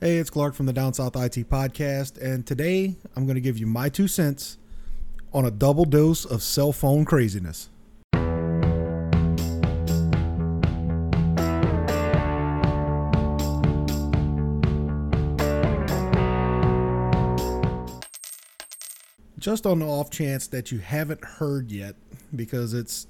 Hey, it's Clark from the Down South IT Podcast, and today I'm going to give you my two cents on a double dose of cell phone craziness. Just on the off chance that you haven't heard yet, because it's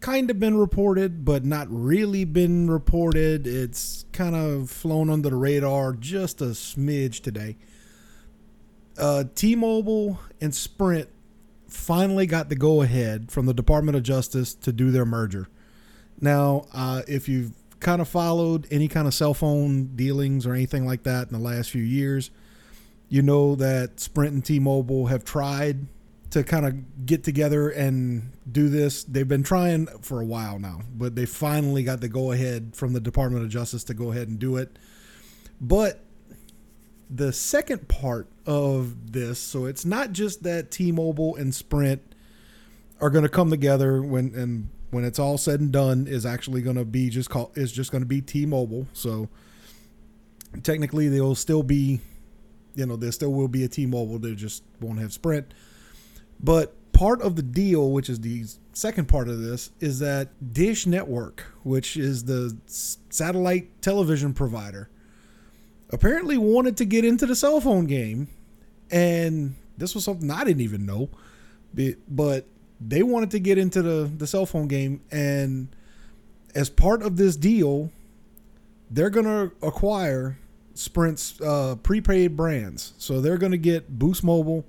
kind of been reported, but not really been reported. It's kind of flown under the radar just a smidge today. Uh, T Mobile and Sprint finally got the go ahead from the Department of Justice to do their merger. Now, uh, if you've kind of followed any kind of cell phone dealings or anything like that in the last few years, you know that Sprint and T Mobile have tried to kind of get together and do this. They've been trying for a while now, but they finally got the go ahead from the Department of Justice to go ahead and do it. But the second part of this, so it's not just that T-Mobile and Sprint are going to come together when and when it's all said and done is actually going to be just called is just going to be T-Mobile. So technically they'll still be you know, there still will be a T-Mobile, they just won't have Sprint but part of the deal, which is the second part of this, is that Dish Network, which is the satellite television provider, apparently wanted to get into the cell phone game. And this was something I didn't even know. But they wanted to get into the, the cell phone game. And as part of this deal, they're going to acquire Sprint's uh, prepaid brands. So they're going to get Boost Mobile,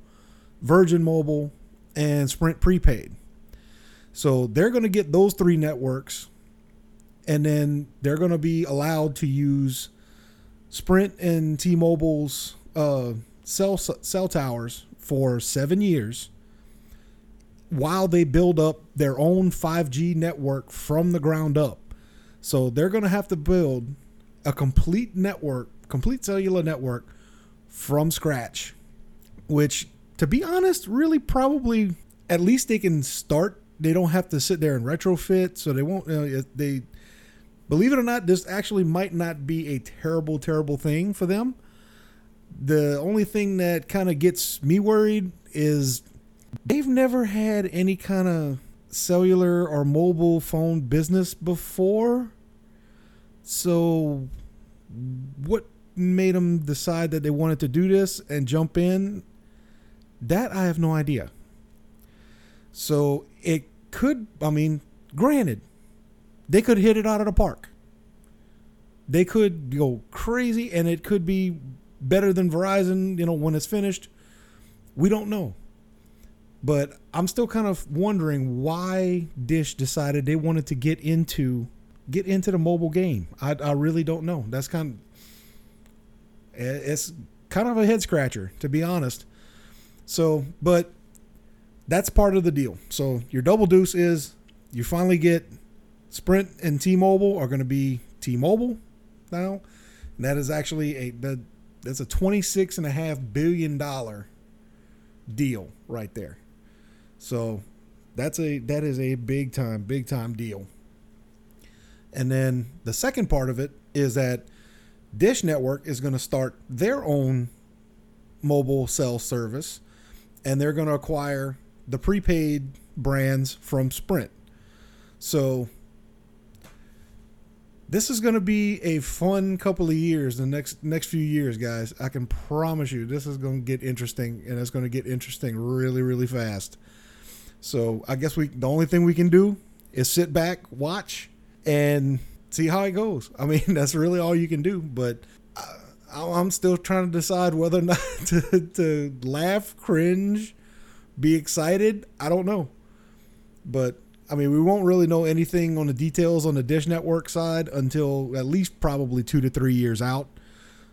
Virgin Mobile, and Sprint prepaid. So they're going to get those three networks, and then they're going to be allowed to use Sprint and T-Mobile's uh, cell cell towers for seven years, while they build up their own 5G network from the ground up. So they're going to have to build a complete network, complete cellular network from scratch, which to be honest, really probably at least they can start. They don't have to sit there and retrofit, so they won't. You know, they believe it or not, this actually might not be a terrible, terrible thing for them. The only thing that kind of gets me worried is they've never had any kind of cellular or mobile phone business before. So, what made them decide that they wanted to do this and jump in? That I have no idea. So it could, I mean, granted, they could hit it out of the park. They could go crazy and it could be better than Verizon, you know, when it's finished. We don't know. But I'm still kind of wondering why Dish decided they wanted to get into get into the mobile game. I, I really don't know. That's kind of it's kind of a head scratcher to be honest. So, but that's part of the deal. So your double deuce is you finally get Sprint and T-Mobile are going to be T-Mobile now. And that is actually a that, that's a 26 and a half billion dollar deal right there. So that's a that is a big time big time deal. And then the second part of it is that Dish Network is going to start their own mobile cell service and they're going to acquire the prepaid brands from Sprint. So this is going to be a fun couple of years the next next few years guys. I can promise you this is going to get interesting and it's going to get interesting really really fast. So i guess we the only thing we can do is sit back watch and see how it goes. I mean that's really all you can do but uh, I'm still trying to decide whether or not to, to laugh, cringe, be excited. I don't know. But I mean, we won't really know anything on the details on the Dish Network side until at least probably two to three years out.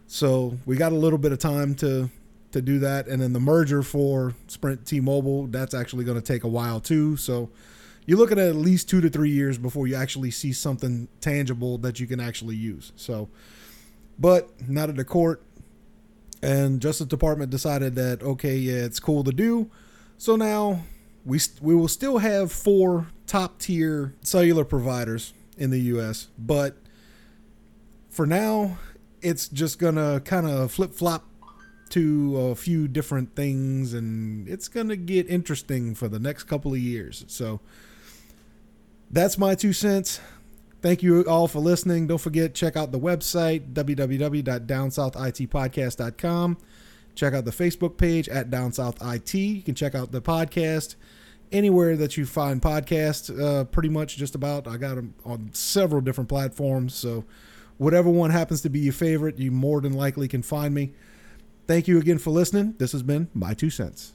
So we got a little bit of time to to do that, and then the merger for Sprint T-Mobile that's actually going to take a while too. So you're looking at at least two to three years before you actually see something tangible that you can actually use. So but not at the court. And Justice Department decided that okay, yeah, it's cool to do. So now we we will still have four top tier cellular providers in the U.S. But for now, it's just gonna kind of flip flop to a few different things, and it's gonna get interesting for the next couple of years. So that's my two cents. Thank you all for listening. Don't forget, check out the website, www.downsouthitpodcast.com. Check out the Facebook page at Down South IT. You can check out the podcast anywhere that you find podcasts, uh, pretty much just about. I got them on several different platforms. So, whatever one happens to be your favorite, you more than likely can find me. Thank you again for listening. This has been My Two Cents.